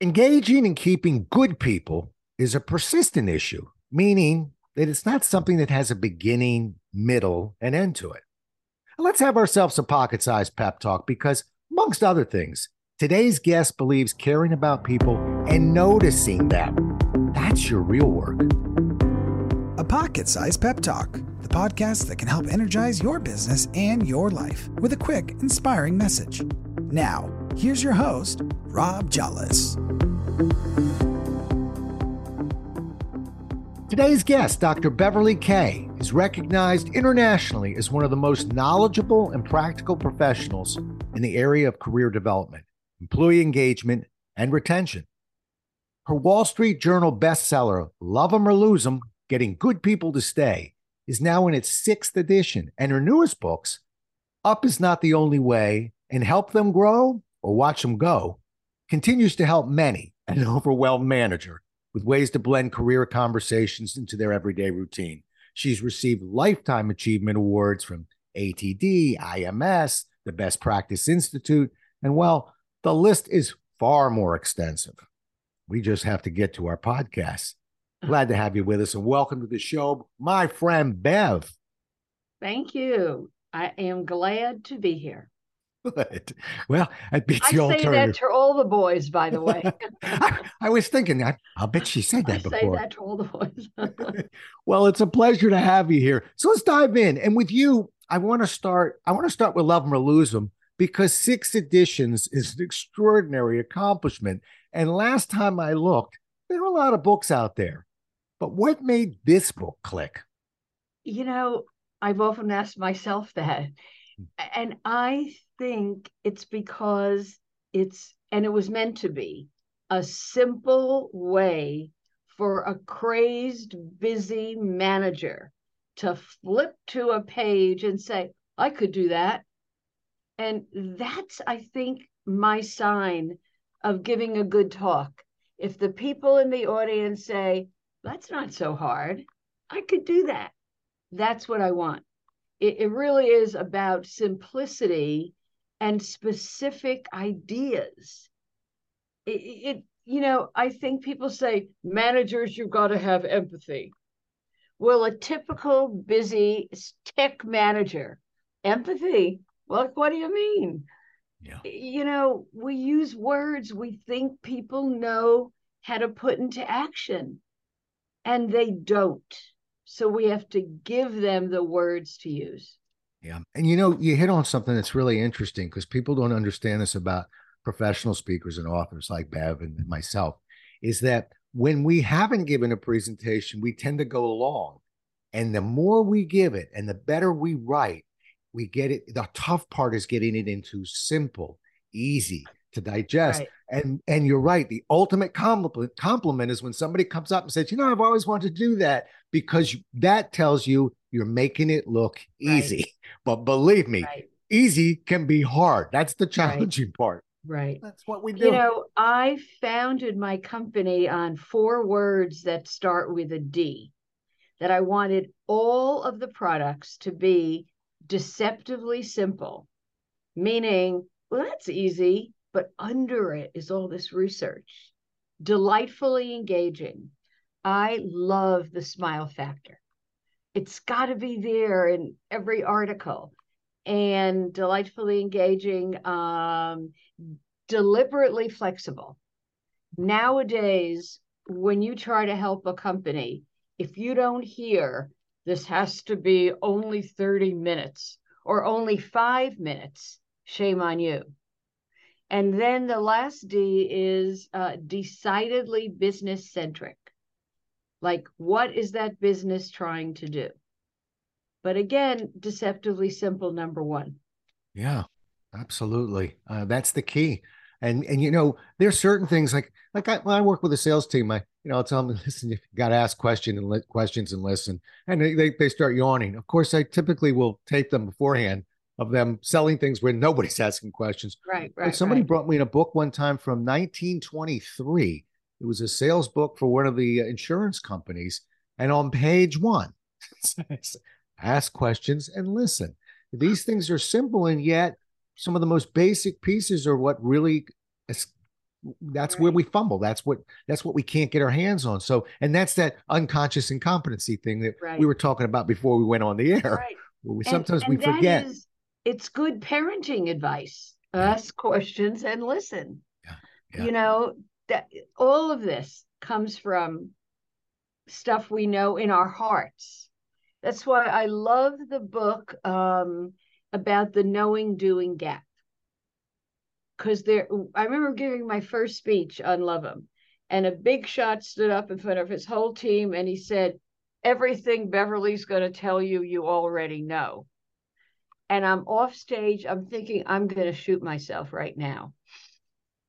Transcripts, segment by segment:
Engaging and keeping good people is a persistent issue, meaning that it's not something that has a beginning, middle, and end to it. Let's have ourselves a pocket sized pep talk because, amongst other things, today's guest believes caring about people and noticing them. That's your real work. A pocket sized pep talk, the podcast that can help energize your business and your life with a quick, inspiring message. Now, here's your host, Rob Jolles. Today's guest, Dr. Beverly Kaye, is recognized internationally as one of the most knowledgeable and practical professionals in the area of career development, employee engagement, and retention. Her Wall Street Journal bestseller, Love 'em or Lose 'em Getting Good People to Stay, is now in its sixth edition, and her newest books, Up is Not the Only Way and Help Them Grow or Watch Them Go, continues to help many an overwhelmed manager with ways to blend career conversations into their everyday routine. She's received lifetime achievement awards from ATD, IMS, the Best Practice Institute, and well, the list is far more extensive. We just have to get to our podcast. Glad to have you with us and welcome to the show, my friend Bev. Thank you. I am glad to be here. Good. Well, I beats I the say that to all the boys, by the way. I, I was thinking, I, I'll bet she said that I that say that to all the boys. well, it's a pleasure to have you here. So let's dive in. And with you, I want to start. I want to start with Love 'em or Lose 'em because six editions is an extraordinary accomplishment. And last time I looked, there are a lot of books out there. But what made this book click? you know, I've often asked myself that. And I think it's because it's, and it was meant to be, a simple way for a crazed, busy manager to flip to a page and say, I could do that. And that's, I think, my sign of giving a good talk. If the people in the audience say, that's not so hard, I could do that. That's what I want. It, it really is about simplicity and specific ideas. It, it, you know, I think people say, managers, you've got to have empathy. Well, a typical busy tech manager, empathy. Well, what do you mean? Yeah. You know, we use words we think people know how to put into action, and they don't. So we have to give them the words to use. Yeah. And you know, you hit on something that's really interesting because people don't understand this about professional speakers and authors like Bev and myself is that when we haven't given a presentation, we tend to go along. And the more we give it and the better we write, we get it. The tough part is getting it into simple, easy to digest. Right. And and you're right. The ultimate compliment compliment is when somebody comes up and says, "You know, I've always wanted to do that," because that tells you you're making it look Right. easy. But believe me, Right. easy can be hard. That's the challenging part. Right. That's what we do. You know, I founded my company on four words that start with a D, that I wanted all of the products to be deceptively simple, meaning, well, that's easy, but under it is all this research, delightfully engaging. I love the smile factor. It's got to be there in every article and delightfully engaging. Um, deliberately flexible. Nowadays, when you try to help a company, if you don't hear this has to be only 30 minutes or only five minutes, shame on you. And then the last D is uh, decidedly business centric. Like, what is that business trying to do? But again, deceptively simple, number one. Yeah, absolutely. Uh, that's the key. And and you know, there's certain things like like I, when I work with a sales team, I you know I'll tell them, listen, you got to ask question and li- questions and listen, and they, they they start yawning. Of course, I typically will tape them beforehand of them selling things where nobody's asking questions. Right, But right. somebody right. brought me in a book one time from 1923. It was a sales book for one of the uh, insurance companies, and on page one, it says, ask questions and listen. These things are simple, and yet some of the most basic pieces are what really that's right. where we fumble that's what that's what we can't get our hands on so and that's that unconscious incompetency thing that right. we were talking about before we went on the air right. we, sometimes and, and we forget is, it's good parenting advice ask questions and listen yeah. Yeah. you know that all of this comes from stuff we know in our hearts that's why i love the book um, about the knowing doing gap because there I remember giving my first speech on Love 'em, and a big shot stood up in front of his whole team and he said, Everything Beverly's going to tell you, you already know. And I'm off stage. I'm thinking, I'm going to shoot myself right now.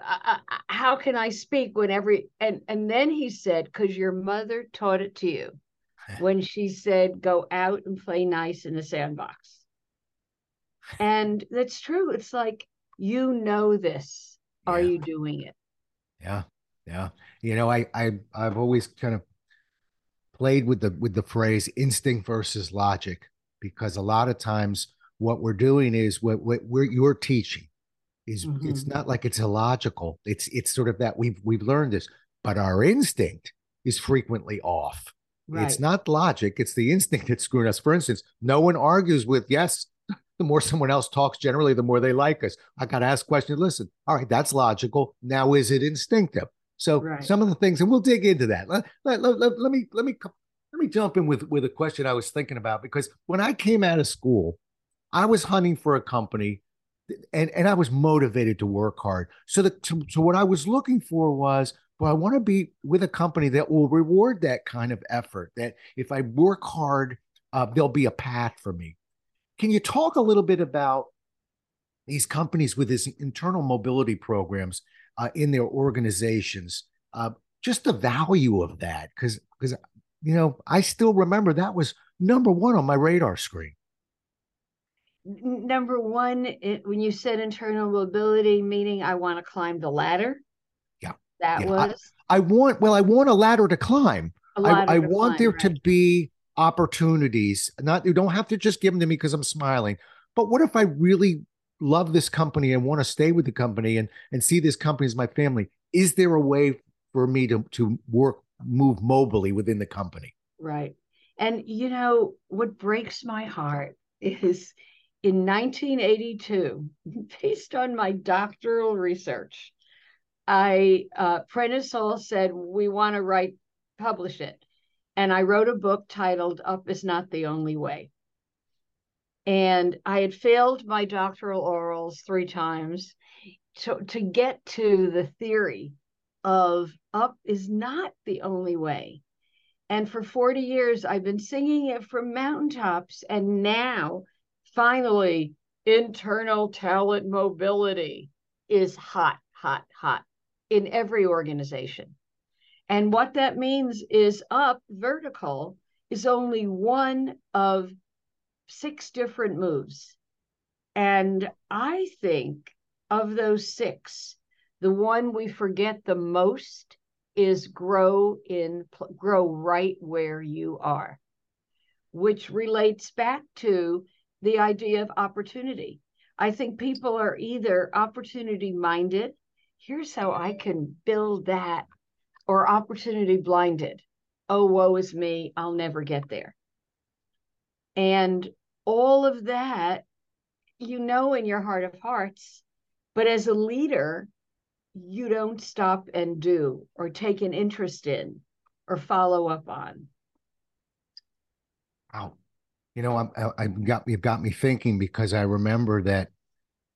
I, I, how can I speak when every and and then he said, because your mother taught it to you when she said, go out and play nice in the sandbox. And that's true. It's like you know this are you doing it yeah yeah you know i i i've always kind of played with the with the phrase instinct versus logic because a lot of times what we're doing is what, what we're you're teaching is mm-hmm. it's not like it's illogical. It's it's sort of that we've we've learned this but our instinct is frequently off. Right. it's not logic it's the instinct that's screwing us. For instance no one argues with yes the more someone else talks generally the more they like us. I got to ask questions. Listen all right that's logical. Now is it instinctive? So right. some of the things and we'll dig into that. Let, let, let, let, let me let me let me jump in with with a question i was thinking about because when i came out of school i was hunting for a company and and i was motivated to work hard so that so what i was looking for was well i want to be with a company that will reward that kind of effort that if i work hard uh, there'll be a path for me can you talk a little bit about these companies with these internal mobility programs uh, in their organizations? Uh, just the value of that, because because you know I still remember that was number one on my radar screen. Number one, it, when you said internal mobility, meaning I want to climb the ladder. Yeah, that yeah. was. I, I, want well, I want a ladder to climb. Ladder I, I to want climb, there right. to be opportunities. Not you don't have to just give them to me because I'm smiling. But what if I really love this company and want to stay with the company and and see this company as my family? Is there a way for me to to work move mobily within the company? Right. And you know what breaks my heart is in 1982, based on my doctoral research, I uh, Prentice Hall said we want to write publish it and I wrote a book titled Up is Not the Only Way. And I had failed my doctoral orals three times to, to get to the theory of up is not the only way. And for 40 years, I've been singing it from mountaintops. And now, finally, internal talent mobility is hot, hot, hot in every organization. And what that means is up vertical is only one of six different moves. And I think of those six, the one we forget the most is grow in grow right where you are, which relates back to the idea of opportunity. I think people are either opportunity minded, here's how I can build that or opportunity blinded. Oh, woe is me. I'll never get there. And all of that, you know, in your heart of hearts, but as a leader, you don't stop and do or take an interest in or follow up on. You know, I'm, I, have got you've got me thinking because I remember that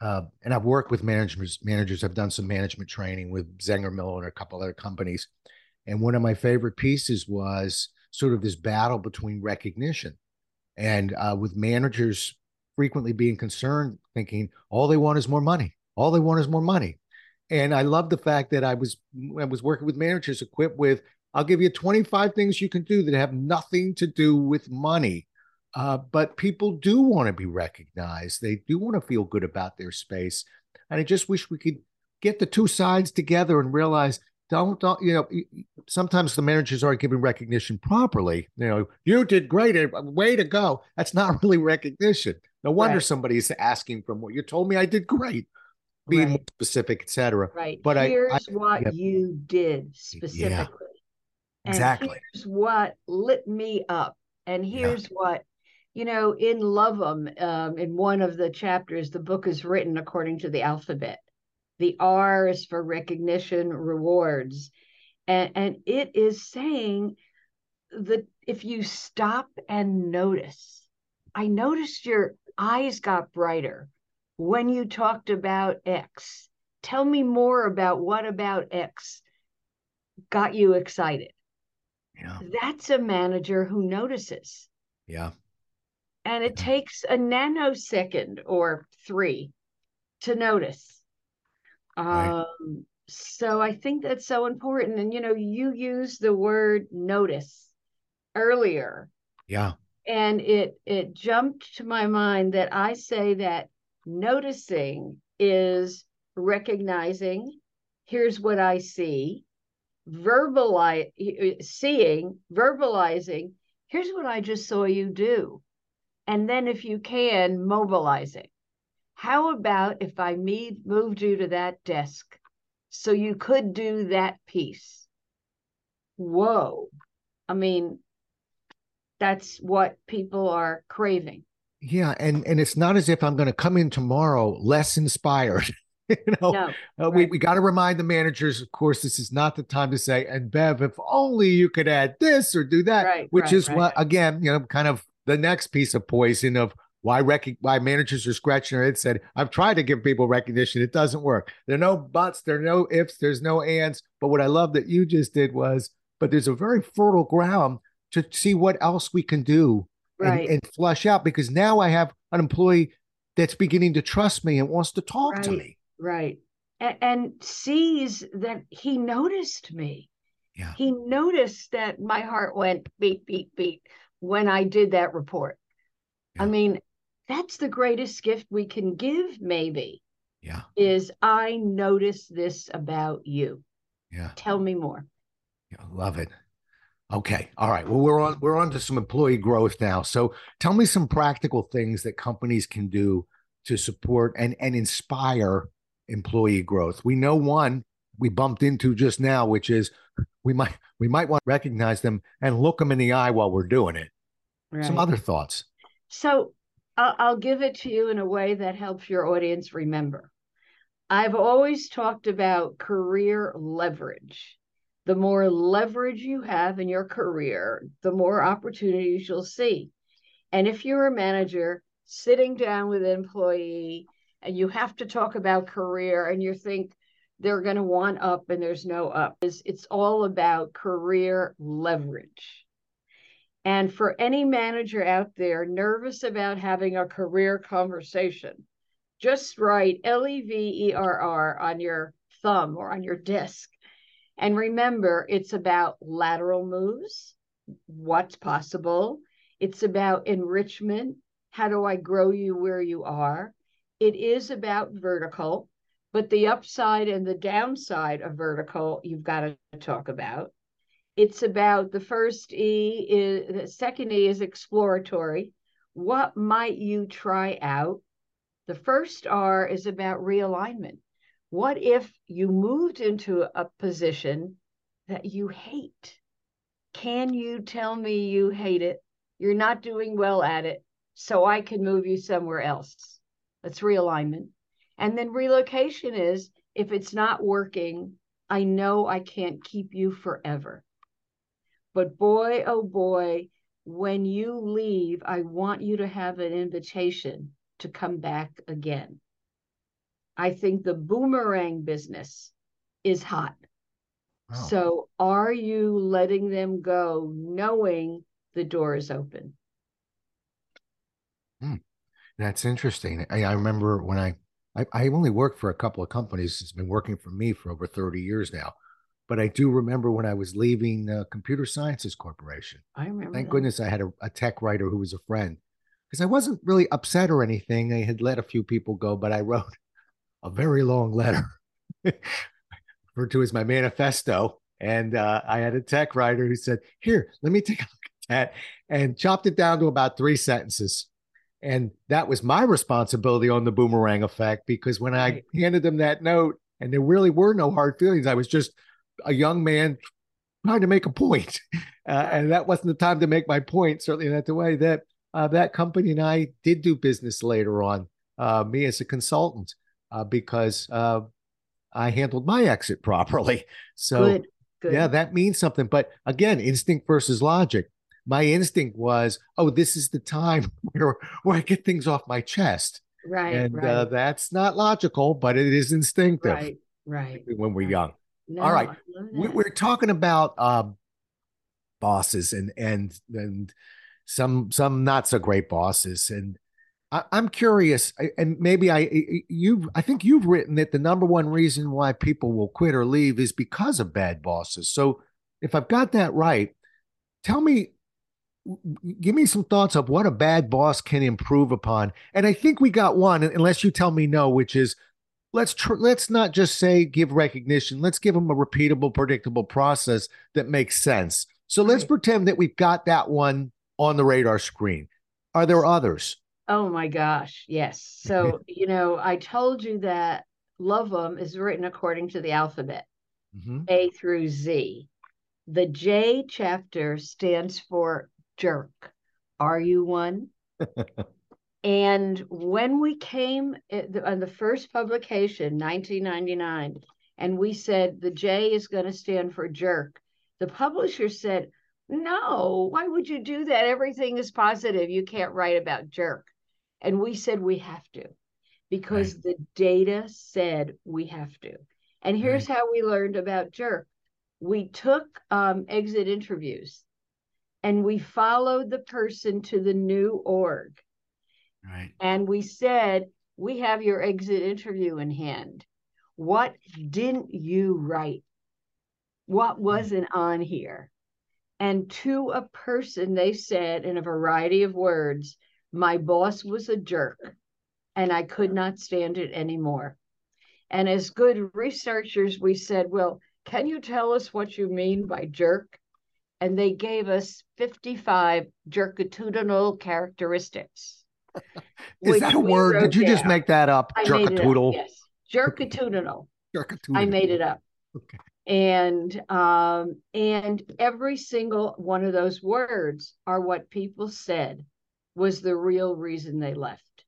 uh, and I've worked with managers. Managers. I've done some management training with Zenger Miller and a couple other companies. And one of my favorite pieces was sort of this battle between recognition, and uh, with managers frequently being concerned, thinking all they want is more money. All they want is more money. And I love the fact that I was I was working with managers equipped with I'll give you 25 things you can do that have nothing to do with money uh, but people do want to be recognized. They do want to feel good about their space. And I just wish we could get the two sides together and realize don't, don't you know sometimes the managers aren't giving recognition properly you know you did great uh, way to go that's not really recognition no wonder right. somebody's asking from what you told me i did great being Right. specific, etc. Right. But here's I- what yep. you did specifically. And Exactly. here's what lit me up. And Yeah. here's what, you know, in Love 'em, um, in one of the chapters, the book is written according to the alphabet. The R is for recognition, rewards. And, and it is saying that if you stop and notice, I noticed your eyes got brighter when you talked about X. Tell me more about what about X got you excited. Yeah. That's a manager who notices. Yeah. And it takes a nanosecond or three to notice. Right. Um, so I think that's so important. And, you know, you use the word notice earlier, Yeah. and it it jumped to my mind that I say that noticing is recognizing, here's what I see, verbalize seeing, verbalizing, here's what I just saw you do. And then if you can, mobilizing. How about if I moved you to that desk so you could do that piece? Whoa. I mean, that's what people are craving. Yeah. And and it's not as if I'm going to come in tomorrow less inspired. you know, No, Uh, we Right. we got to remind the managers, of course, this is not the time to say, and Bev, if only you could add this or do that, Right, which right, is what, again, you know, kind of the next piece of poison of why rec- why managers are scratching their head said, I've tried to give people recognition. It doesn't work. There are no buts, there are no ifs, there's no ands. But what I love that you just did was, but there's a very fertile ground to see what else we can do and, right. and flush out because now I have an employee that's beginning to trust me and wants to talk to me. Right. And, and sees that he noticed me. Yeah. He noticed that my heart went beat, beat, beat when I did that report. I mean, that's the greatest gift we can give, maybe, Yeah. is I notice this about you. Yeah. Tell me more. Yeah, love it. Okay. All right. Well, we're on we're on to some employee growth now. So tell me some practical things that companies can do to support and and inspire employee growth. We know one we bumped into just now, which is we might we might want to recognize them and look them in the eye while we're doing it. Some other thoughts. So I'll, I'll give it to you in a way that helps your audience remember. I've always talked about career leverage. The more leverage you have in your career, the more opportunities you'll see. And if you're a manager sitting down with an employee and you have to talk about career and you think they're going to want up and there's no up, it's, it's all about career leverage. And for any manager out there nervous about having a career conversation, just write L E V E R R on your thumb or on your disk. And remember, it's about lateral moves, what's possible. It's about enrichment. How do I grow you where you are? It is about vertical, but the upside and the downside of vertical, you've got to talk about it's about the first E is the second E is exploratory. What might you try out? The first R is about realignment. What if you moved into a position that you hate? Can you tell me you hate it? You're not doing well at it, so I can move you somewhere else. That's realignment. And then relocation is if it's not working, I know I can't keep you forever. But boy, oh boy, when you leave, I want you to have an invitation to come back again. I think the boomerang business is hot. Wow. So are you letting them go knowing the door is open? Hmm. That's interesting. I, I remember when I, I I only worked for a couple of companies. It's been working for me for over 30 years now. But I do remember when I was leaving uh, Computer Sciences Corporation. I remember. Thank that. goodness I had a, a tech writer who was a friend because I wasn't really upset or anything. I had let a few people go, but I wrote a very long letter referred to as my manifesto. And uh, I had a tech writer who said, Here, let me take a look at that and chopped it down to about three sentences. And that was my responsibility on the boomerang effect because when. I handed them that note, and there really were no hard feelings, I was just a young man trying to make a point. Uh, and that wasn't the time to make my point, certainly not the way that uh, that company and I did do business later on, uh, me as a consultant, uh, because uh, I handled my exit properly. So, Good. Good. yeah, that means something. But again, instinct versus logic my instinct was, oh, this is the time where where I get things off my chest. Right. And uh, right. Uh, that's not logical, but it is instinctive. Right. Right. When we're right. young. No, All right. We, are talking about um, bosses and and and some some not so great bosses and I, am curious and maybe i you i think you've written that the number one reason why people will quit or leave is because of bad bosses so if i've got that right tell me give me some thoughts of what a bad boss can improve upon. And I think we got one, unless you tell me no, which is let's tr- let's not just say give recognition. Let's give them a repeatable, predictable process that makes sense. So let's pretend that we've got that one on the radar screen. Are there others? Oh my gosh, yes. So you know, I told you that love them is written according to the alphabet, mm-hmm. A through Z. The J chapter stands for jerk. Are you one? and when we came on the first publication, 1999, and we said the J is going to stand for jerk, the publisher said, No, why would you do that? Everything is positive. You can't write about jerk. And we said we have to because right. the data said we have to. And here's right. how we learned about jerk we took um, exit interviews and we followed the person to the new org. Right. And we said, We have your exit interview in hand. What didn't you write? What hmm. wasn't on here? And to a person, they said in a variety of words, My boss was a jerk and I could not stand it anymore. And as good researchers, we said, Well, can you tell us what you mean by jerk? And they gave us 55 jerkatudinal characteristics. Is that a word? Did you down. just make that up? I Jerkatudinal. Yes. Jerkatudinal. Jerkatudinal. I made it up. Okay. And um, and every single one of those words are what people said was the real reason they left.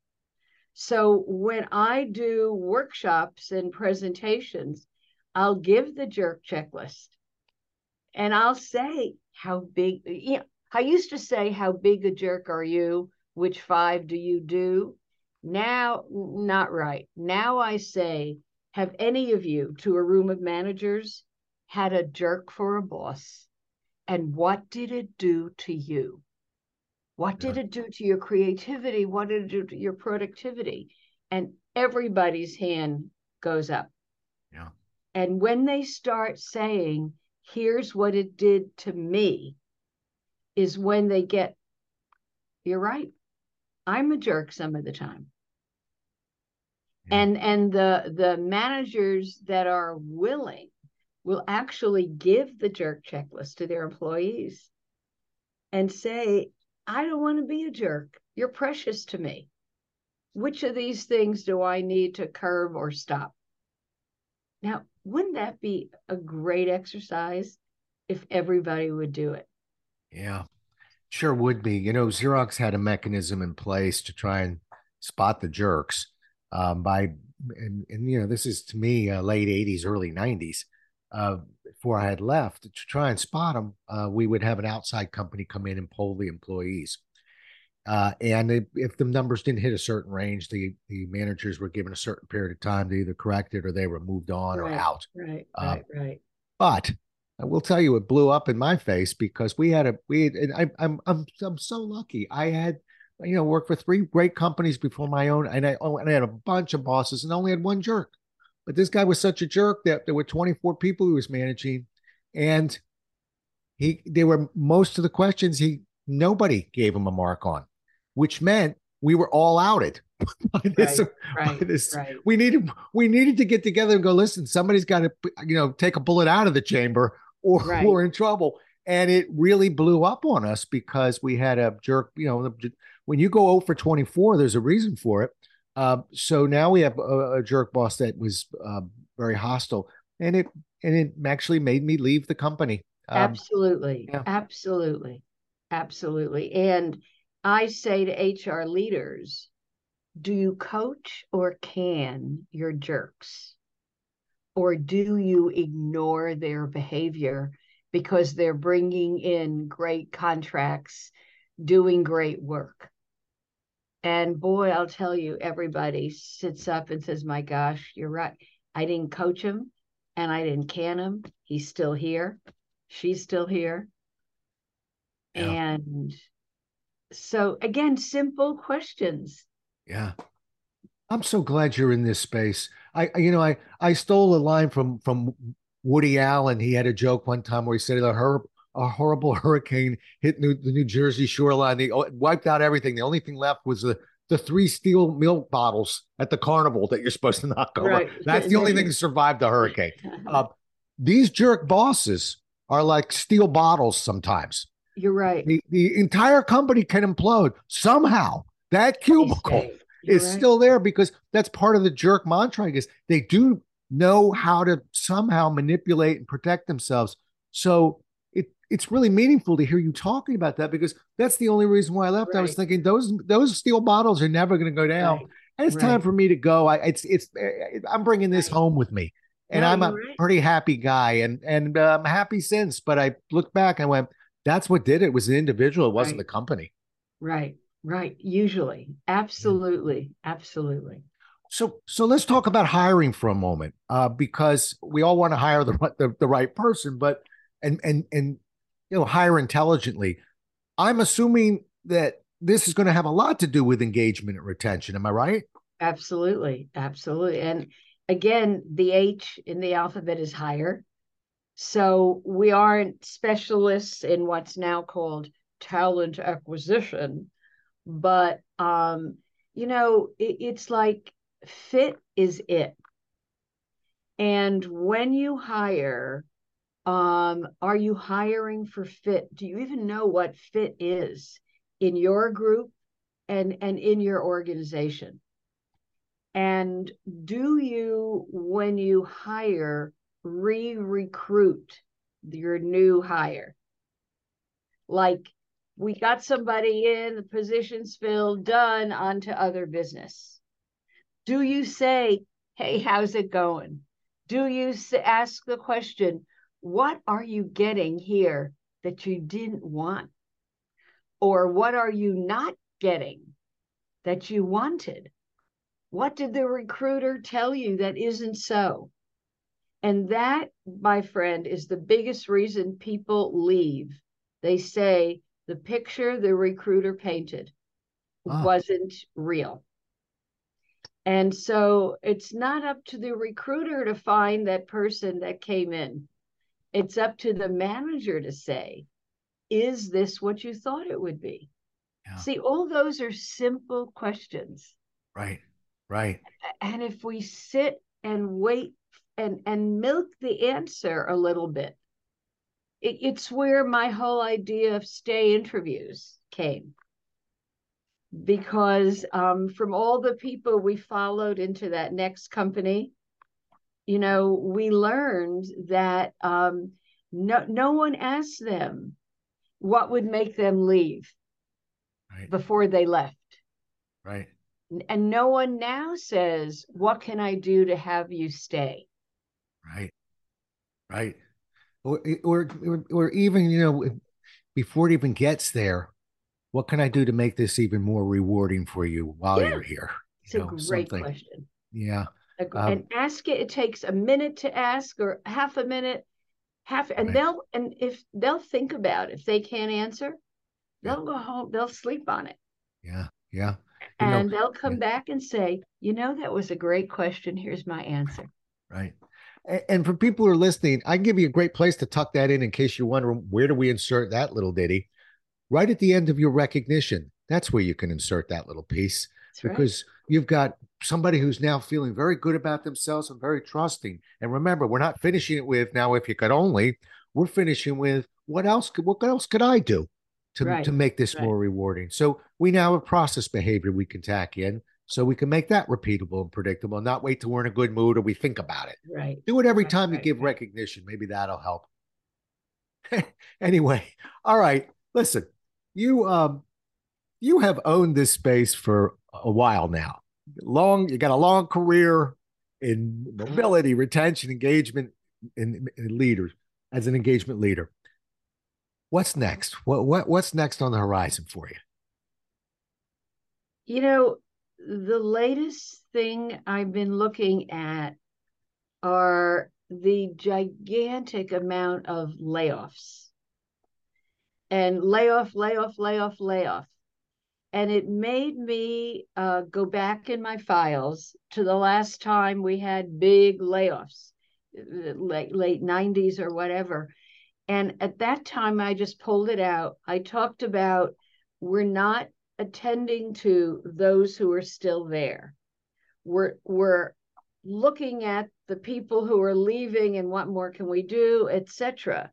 So when I do workshops and presentations, I'll give the jerk checklist and I'll say, how big you know i used to say how big a jerk are you? Which five do you do? Now not right. Now i say have any of you to a room of managers had a jerk for a boss? And what did it do to you? What did it do to your creativity? What did it do to your productivity? And everybody's hand goes up. Yeah. And when they start saying here's what it did to me is when they get you're right i'm a jerk some of the time. Yeah. and and the the managers that are willing will actually give the jerk checklist to their employees and say i don't want to be a jerk. You're precious to me. Which of these things do i need to curb or stop? Now wouldn't that be a great exercise if everybody would do it? Yeah, sure would be. You know, Xerox had a mechanism in place to try and spot the jerks um, by, and, and, you know, this is to me uh, late 80s, early 90s. Uh, before I had left to try and spot them, uh, we would have an outside company come in and poll the employees. Uh, and if, if, the numbers didn't hit a certain range, the the managers were given a certain period of time to either correct it or they were moved on right, or out. Right, uh, right, right. But I will tell you, it blew up in my face because we had a we. Had, and I, I'm I'm I'm so lucky. I had you know worked for three great companies before my own, and I oh, and I had a bunch of bosses and only had one jerk. But this guy was such a jerk that there were 24 people he was managing, and he they were most of the questions he nobody gave him a mark on which meant we were all outed. this, right, this, right. We needed we needed to get together and go. Listen, somebody's got to you know take a bullet out of the chamber, or right. we're in trouble. and it really blew up on us because we had a jerk. You know, when you go 0 for 24, there's a reason for it. Uh, so now we have a, a jerk boss that was uh, very hostile, and it and it actually made me leave the company. Um, absolutely, yeah. absolutely, absolutely. And I say to HR leaders, do you coach or can your jerks? Or do you ignore their behavior because they're bringing in great contracts, doing great work? And boy, I'll tell you, everybody sits up and says, My gosh, you're right. I didn't coach him and I didn't can him. He's still here. She's still here. Yeah. And so, again, simple questions. Yeah. I'm so glad you're in this space. I, you know, I, I stole a line from, from Woody Allen. He had a joke one time where he said, a, hur- a horrible hurricane hit New, the New Jersey shoreline. They wiped out everything. The only thing left was the, the three steel milk bottles at the carnival that you're supposed to knock over. Right. That's the only thing that survived the hurricane. Uh, these jerk bosses are like steel bottles sometimes. You're right. The, the entire company can implode somehow. That cubicle is right. still there because that's part of the jerk mantra. I guess they do know how to somehow manipulate and protect themselves. So it it's really meaningful to hear you talking about that because that's the only reason why I left. Right. I was thinking those those steel bottles are never going to go down. Right. And it's time for me to go. I, it's it's eh, I'm bringing this home with me, and I'm a pretty happy guy, and and uh, I'm happy since. But I look back and went, that's what did it. it was the individual. It wasn't the company. Right. Right. Usually. Absolutely. Absolutely. So, so let's talk about hiring for a moment, uh, because we all want to hire the, the the right person, but and and and you know hire intelligently. I'm assuming that this is going to have a lot to do with engagement and retention. Am I right? Absolutely, absolutely. And again, the H in the alphabet is hire. So we aren't specialists in what's now called talent acquisition, but um, you know, it, it's like fit is it. And when you hire, um, are you hiring for fit? Do you even know what fit is in your group and and in your organization? And do you, when you hire, re-recruit your new hire? Like we got somebody in, the position's filled, done, on to other business. Do you say, hey, how's it going? Do you ask the question, what are you getting here that you didn't want? Or what are you not getting that you wanted? What did the recruiter tell you that isn't so? And that, my friend, is the biggest reason people leave. They say, the picture the recruiter painted ah. wasn't real. And so it's not up to the recruiter to find that person that came in. It's up to the manager to say, is this what you thought it would be? Yeah. See, all those are simple questions. Right, right. And if we sit and wait and, and milk the answer a little bit, it, it's where my whole idea of stay interviews came. Because um, from all the people we followed into that next company you know we learned that um, no, no one asked them what would make them leave right. before they left. Right. And no one now says what can i do to have you stay right right or, or, or even, you know, before it even gets there, what can I do to make this even more rewarding for you while yeah. you're here? It's you a know, great something. question. Yeah. Um, and ask it. It takes a minute to ask or half a minute, half, and right. they'll, and if they'll think about it, if they can't answer, they'll yeah. go home, they'll sleep on it. Yeah. Yeah. You and know, they'll come yeah. back and say, you know, that was a great question. Here's my answer. Right. And for people who are listening, I can give you a great place to tuck that in in case you're wondering where do we insert that little ditty? Right at the end of your recognition. That's where you can insert that little piece That's because right. you've got somebody who's now feeling very good about themselves and very trusting. And remember, we're not finishing it with now, if you could only, we're finishing with what else could what else could I do to Right, to make this right. more rewarding? So we now have process behavior we can tack in, so we can make that repeatable and predictable. Not wait till we're in a good mood or we think about it. Right. Do it every Right, time you give right. recognition. Maybe that'll help. anyway, all right. Listen, you um you have owned this space for a while now. Long, you got a long career in mobility, retention, engagement, in, in leaders as an engagement leader. What's next? What what what's next on the horizon for you? You know, the latest thing I've been looking at are the gigantic amount of layoffs and layoff, layoff, layoff, layoff. And it made me uh, go back in my files to the last time we had big layoffs, uh, late, late 90s or whatever. And at that time, I just pulled it out. I talked about we're not attending to those who are still there. We're we're looking at the people who are leaving and what more can we do, etc.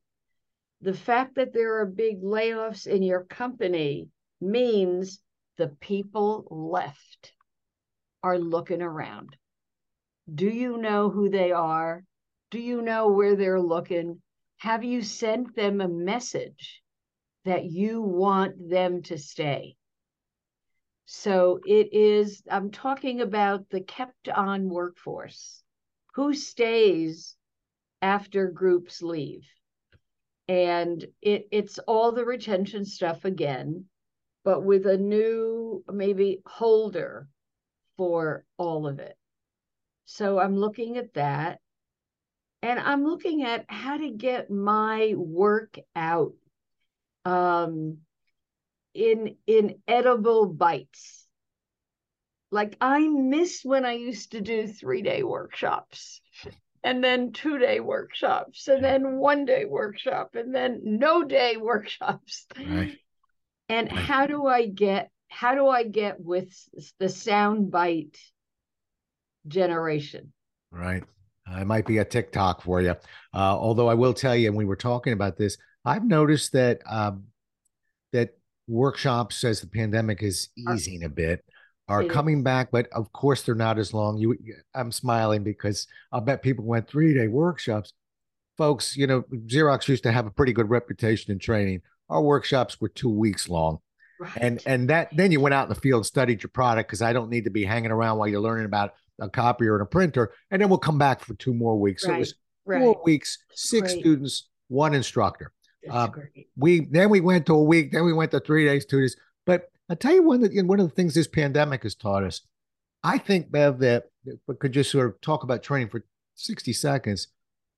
The fact that there are big layoffs in your company means the people left are looking around. Do you know who they are? Do you know where they're looking? Have you sent them a message that you want them to stay? So it is, I'm talking about the kept on workforce. Who stays after groups leave? And it, it's all the retention stuff again, but with a new, maybe holder for all of it. So I'm looking at that. And I'm looking at how to get my work out um, in in edible bites. Like I miss when I used to do three day workshops and then two day workshops and then one day workshop and then no day workshops. Right. And Right. how do I get how do I get with the sound bite generation? Right. i might be a TikTok for you. Uh, although I will tell you, and we were talking about this, I've noticed that um, that workshops, as the pandemic is easing a bit, are coming back. But of course, they're not as long. You, I'm smiling because I'll bet people went three day workshops. Folks, you know, Xerox used to have a pretty good reputation in training. Our workshops were two weeks long Right. and and that then you went out in the field and studied your product because I don't need to be hanging around while you're learning about a copier and a printer, and then we'll come back for two more weeks. So it was right. four weeks, six students, one instructor. Uh. We then we went to a week, then we went to three days, two days. But I tell you one that one of the things this pandemic has taught us, I think Bev that we could just sort of talk about training for 60 seconds.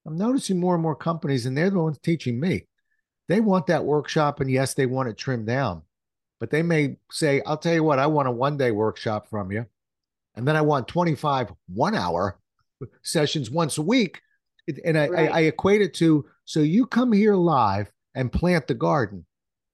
I'm noticing more and more companies, and they're the ones teaching me. They want that workshop, and yes, they want it trimmed down but they may say, I'll tell you what, I want a one day workshop from you. And then I want 25 one hour sessions once a week. And I, Right. I, I equate it to so you come here live and plant the garden.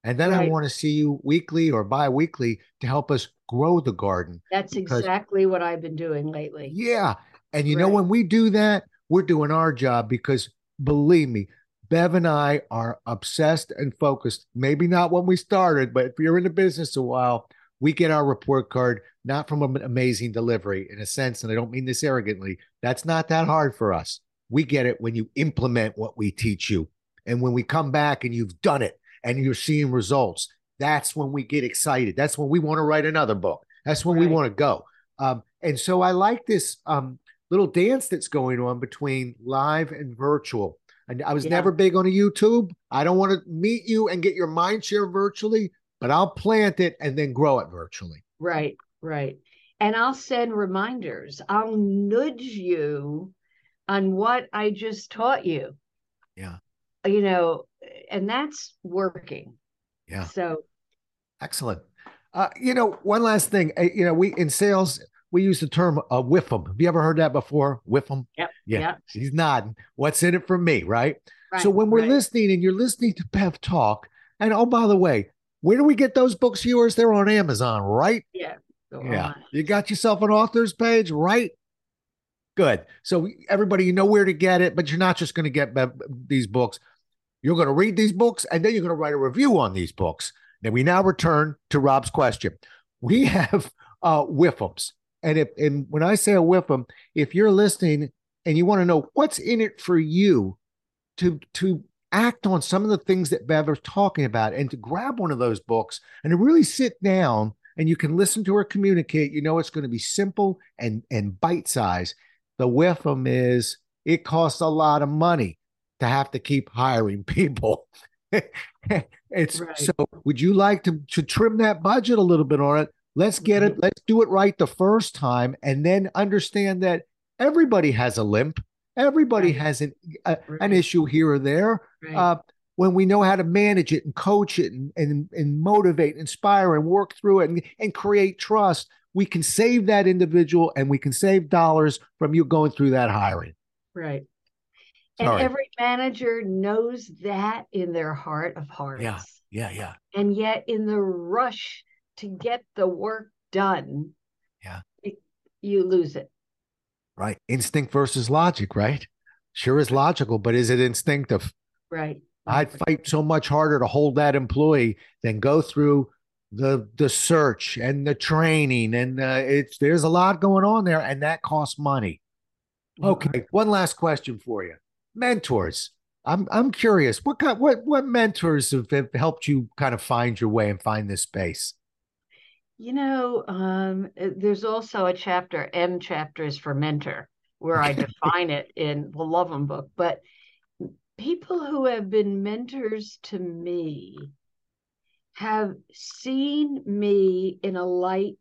And then I want to see you weekly or bi weekly to help us grow the garden. That's because- exactly what I've been doing lately. Yeah. And you know, when we do that, we're doing our job because believe me, Bev and I are obsessed and focused. Maybe not when we started, but if you're in the business a while, we get our report card not from an amazing delivery in a sense, and I don't mean this arrogantly. That's not that hard for us. We get it when you implement what we teach you. And when we come back and you've done it and you're seeing results, that's when we get excited. That's when we want to write another book. That's when we want to go. Um, and so I like this um, little dance that's going on between live and virtual. And I was Yeah. never big on a YouTube. I don't want to meet you and get your mind share virtually, but I'll plant it and then grow it virtually. Right, right. And I'll send reminders. I'll nudge you on what I just taught you. Yeah. You know, and that's working. Yeah. So, Excellent. Uh, you know, one last thing. Uh, you know, we in sales we use the term uh, whiff 'em. Have you ever heard that before? Whiff 'em. Yep, Yeah. yep. He's nodding. What's in it for me, right? right, so when we're right. listening and you're listening to Bev talk, and oh by the way, where do we get those books of yours? They're on Amazon, right? yeah, Yeah. on. You got yourself an author's page, right? Good. So everybody, you know where to get it, but you're not just going to get these books. You're going to read these books and then you're going to write a review on these books. Now we now return to Rob's question. We have uh WIFMs. And if and when I say a WIFM, if you're listening and you want to know what's in it for you to to act on some of the things that Bev is talking about and to grab one of those books and to really sit down and you can listen to her communicate, you know it's going to be simple and and bite size. The WIFM is it costs a lot of money to have to keep hiring people. it's right. so would you like to, to trim that budget a little bit on it? Let's get it, let's do it right the first time and then understand that everybody has a limp. Everybody right. has an, a, right. an issue here or there. Uh, when we know how to manage it and coach it and, and, and motivate, inspire, and work through it and, and create trust, we can save that individual and we can save dollars from you going through that hiring. Right. And Sorry. every manager knows that in their heart of hearts. Yeah, yeah, yeah. And yet, in the rush to get the work done, yeah, it, you lose it. Right. Instinct versus logic, right? Sure is logical, but is it instinctive? Right. I'd fight so much harder to hold that employee than go through the the search and the training and uh, it's there's a lot going on there and that costs money. Okay, one last question for you mentors. I'm I'm curious. What kind what what mentors have, have helped you kind of find your way and find this space? You know, um, eh, there's also a chapter, M chapters for mentor, where I define it in the love them book. But people who have been mentors to me have seen me in a light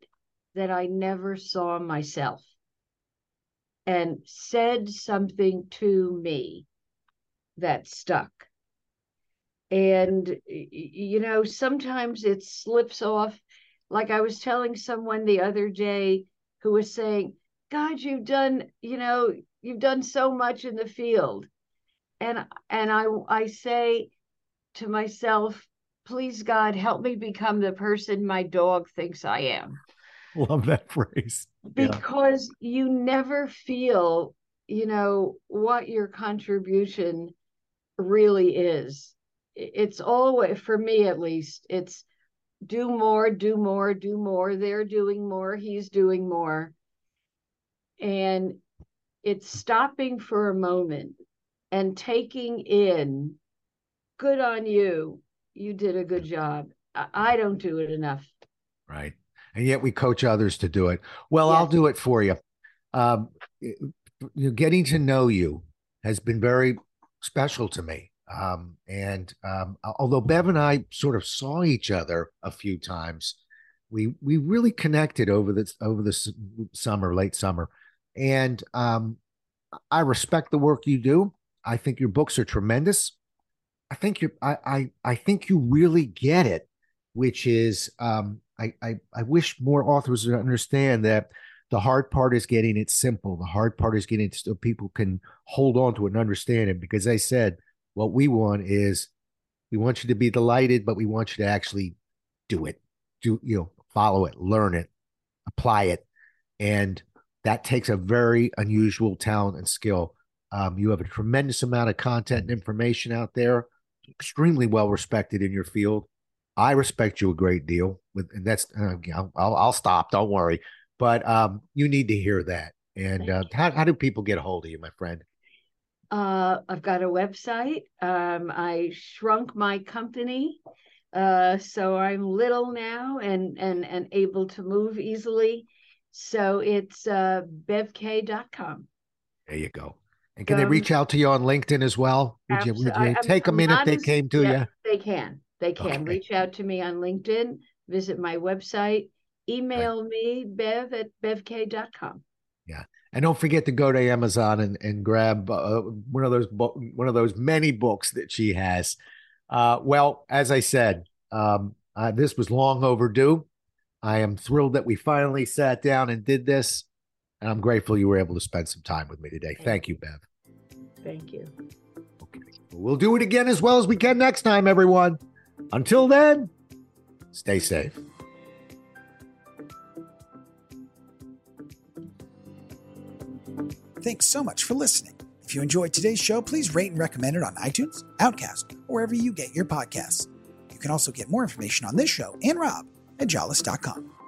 that I never saw myself and said something to me that stuck. And, you know, sometimes it slips off. Like I was telling someone the other day who was saying, God, you've done, you know, you've done so much in the field. And and I I say to myself, please God, help me become the person my dog thinks I am. Love that phrase. Because yeah. you never feel, you know, what your contribution really is. It's always, for me at least, it's do more, do more, do more. They're doing more, he's doing more. And it's stopping for a moment and taking in, good on you. You did a good job. I don't do it enough. Right and yet we coach others to do it. Well, I'll do it for you. Um, you getting to know you has been very special to me. Um, and um, although Bev and I sort of saw each other a few times, we we really connected over the over the summer, late summer, and um, I respect the work you do. I think your books are tremendous. I think you I I I think you really get it, which is um, I, I, I wish more authors would understand that the hard part is getting it simple. The hard part is getting it so people can hold on to it and understand it. Because I said, what we want is we want you to be delighted, but we want you to actually do it, do you know, follow it, learn it, apply it, and that takes a very unusual talent and skill. Um, you have a tremendous amount of content and information out there, extremely well respected in your field. I respect you a great deal. With and that's uh, I'll, I'll stop. Don't worry. But um, you need to hear that. And uh, how how do people get a hold of you, my friend? Uh, I've got a website. Um, I shrunk my company, uh, so I'm little now and and and able to move easily. So it's uh, bevkaye.com. There you go. And can um, they reach out to you on LinkedIn as well? Would you, would you take I'm, a minute? They came to yeah, you. They can. They can okay. reach out to me on LinkedIn, visit my website, email right. me, bev at bevkaye.com. Yeah. And don't forget to go to Amazon and, and grab uh, one of those one of those many books that she has. Uh, well, as I said, um, uh, this was long overdue. I am thrilled that we finally sat down and did this, and I'm grateful you were able to spend some time with me today. Thank, Thank you, Bev. Thank you. Okay, we'll do it again as well as we can next time, everyone. Until then, stay safe. Thanks so much for listening. If you enjoyed today's show, please rate and recommend it on iTunes, Overcast, or wherever you get your podcasts. You can also get more information on this show and Rob at jolles.com.